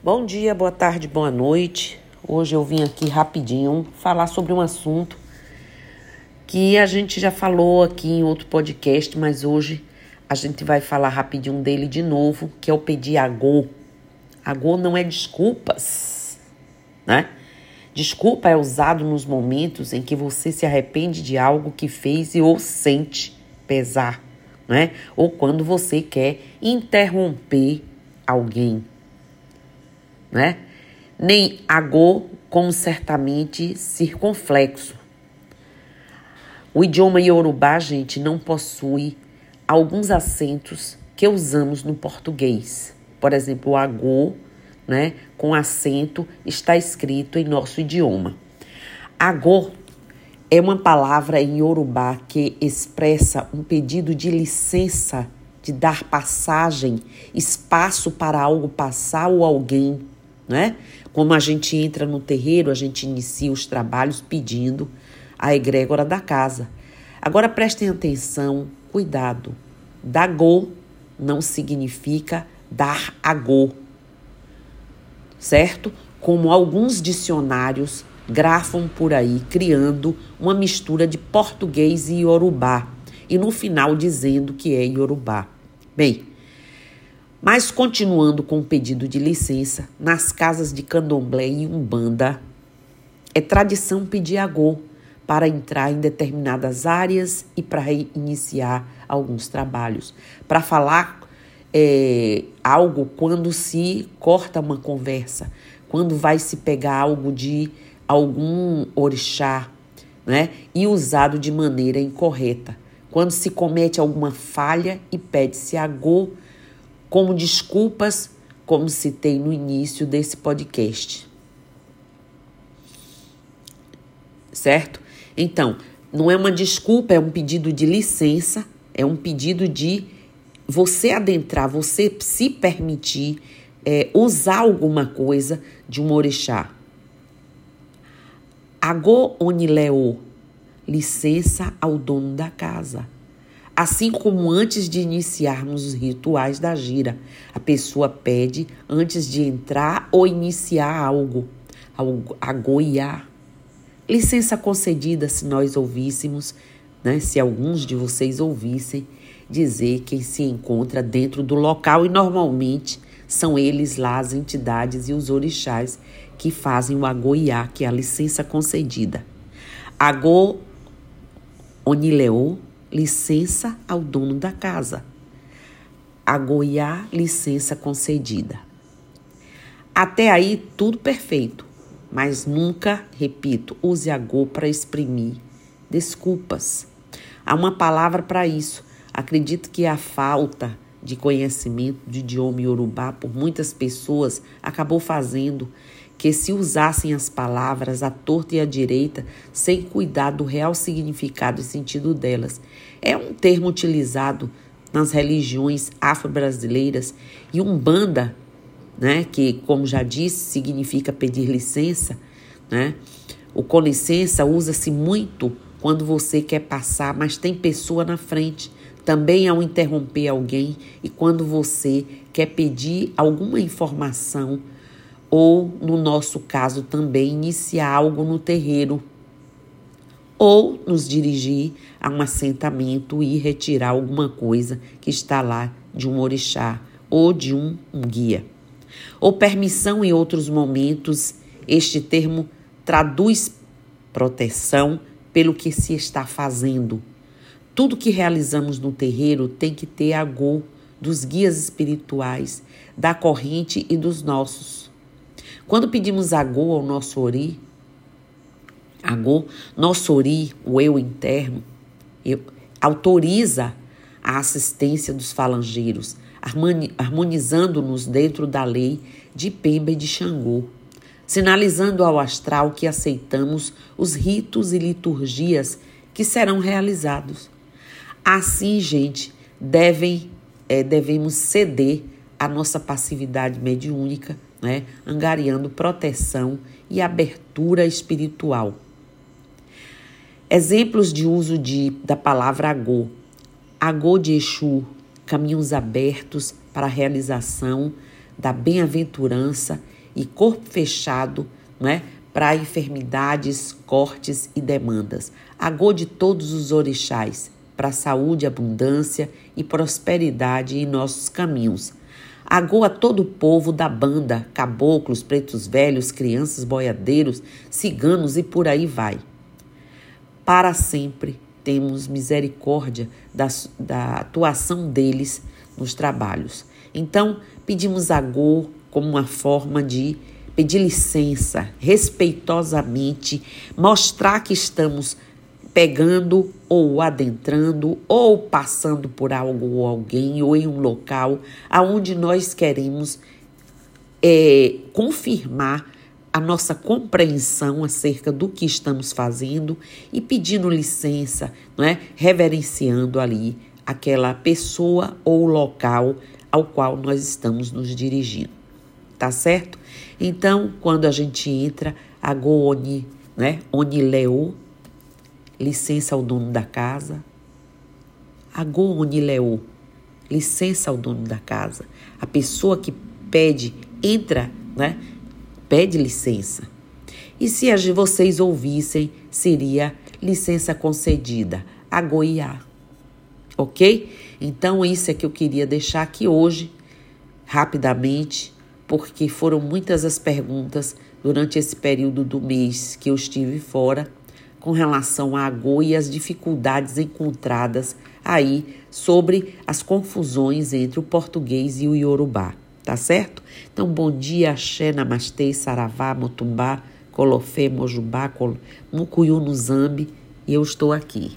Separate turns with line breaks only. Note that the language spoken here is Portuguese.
Bom dia, boa tarde, boa noite. Hoje eu vim aqui rapidinho falar sobre um assunto que a gente já falou aqui em outro podcast, mas hoje a gente vai falar rapidinho dele de novo, que é o pedir agô. Agô não é desculpas, né? Desculpa é usado nos momentos em que você se arrepende de algo que fez e ou sente pesar, né? Ou quando você quer interromper alguém né? Nem agô, como certamente circunflexo. O idioma iorubá, gente, não possui alguns acentos que usamos no português. Por exemplo, o agô, né, com acento, está escrito em nosso idioma. Agô é uma palavra em iorubá que expressa um pedido de licença, de dar passagem, espaço para algo passar ou alguém né? Como a gente entra no terreiro, a gente inicia os trabalhos pedindo a egrégora da casa. Agora prestem atenção, cuidado. Dagô não significa dar agô, certo? Como alguns dicionários grafam por aí, criando uma mistura de português e iorubá, e no final dizendo que é iorubá. Bem, mas continuando com o pedido de licença, nas casas de candomblé e umbanda, é tradição pedir agô para entrar em determinadas áreas e para iniciar alguns trabalhos. Para falar é, algo quando se corta uma conversa, quando vai se pegar algo de algum orixá, né? E usado de maneira incorreta. Quando se comete alguma falha e pede-se agô como desculpas, como citei no início desse podcast. Certo? Então, não é uma desculpa, é um pedido de licença, é um pedido de você adentrar, você se permitir é, usar alguma coisa de um orixá. Agô onileo, licença ao dono da casa. Assim como antes de iniciarmos os rituais da gira, a pessoa pede antes de entrar ou iniciar algo, agoiar. Licença concedida se nós ouvíssemos, né, se alguns de vocês ouvissem, dizer quem se encontra dentro do local e normalmente são eles lá as entidades e os orixás que fazem o agoiá, que é a licença concedida. Agô Onileô licença ao dono da casa. Agoiar, licença concedida. Até aí, tudo perfeito, mas nunca, repito, use a go para exprimir desculpas. Há uma palavra para isso. Acredito que a falta de conhecimento de idioma iorubá por muitas pessoas acabou fazendo que se usassem as palavras à torta e à direita sem cuidar do real significado e sentido delas. É um termo utilizado nas religiões afro-brasileiras e umbanda, né, que como já disse, significa pedir licença, né? O com licença usa-se muito quando você quer passar, mas tem pessoa na frente. Também ao interromper alguém e quando você quer pedir alguma informação ou, no nosso caso também, iniciar algo no terreiro, ou nos dirigir a um assentamento e retirar alguma coisa que está lá de um orixá ou de um, um guia. Ou permissão em outros momentos, este termo traduz proteção pelo que se está fazendo. Tudo que realizamos no terreiro tem que ter a go dos guias espirituais, da corrente e dos nossos. Quando pedimos agô ao nosso ori, agô, nosso ori, o eu interno, eu, autoriza a assistência dos falangeiros, harmonizando-nos dentro da lei de Pemba e de Xangô, sinalizando ao astral que aceitamos os ritos e liturgias que serão realizados. Assim, gente, devem, é, devemos ceder a nossa passividade mediúnica né, angariando proteção e abertura espiritual. Exemplos de uso de, da palavra agô. Agô de Exu, caminhos abertos para a realização da bem-aventurança e corpo fechado, não é? Para enfermidades, cortes e demandas. Agô de todos os orixás, para saúde, abundância e prosperidade em nossos caminhos. Agô a todo o povo da banda, caboclos, pretos velhos, crianças, boiadeiros, ciganos e por aí vai. Para sempre temos misericórdia da, da atuação deles nos trabalhos. Então, pedimos a como uma forma de pedir licença, respeitosamente, mostrar que estamos pegando ou adentrando ou passando por algo ou alguém ou em um local aonde nós queremos é, confirmar a nossa compreensão acerca do que estamos fazendo e pedindo licença, não é? Reverenciando ali aquela pessoa ou local ao qual nós estamos nos dirigindo. Tá certo? Então, quando a gente entra, agoni, né? Onileo, licença ao dono da casa. Agonileo, licença ao dono da casa. A pessoa que pede, entra, né? Pede licença. E se as de vocês ouvissem, seria licença concedida, agoiá. Ok? Então, isso é que eu queria deixar aqui hoje, rapidamente, porque foram muitas as perguntas durante esse período do mês que eu estive fora com relação à Agô e as dificuldades encontradas aí sobre as confusões entre o português e o iorubá, tá certo? Então, bom dia, axé, namastê, saravá, motumbá, colofé, mojubá, mucuyu no zambi, e eu estou aqui.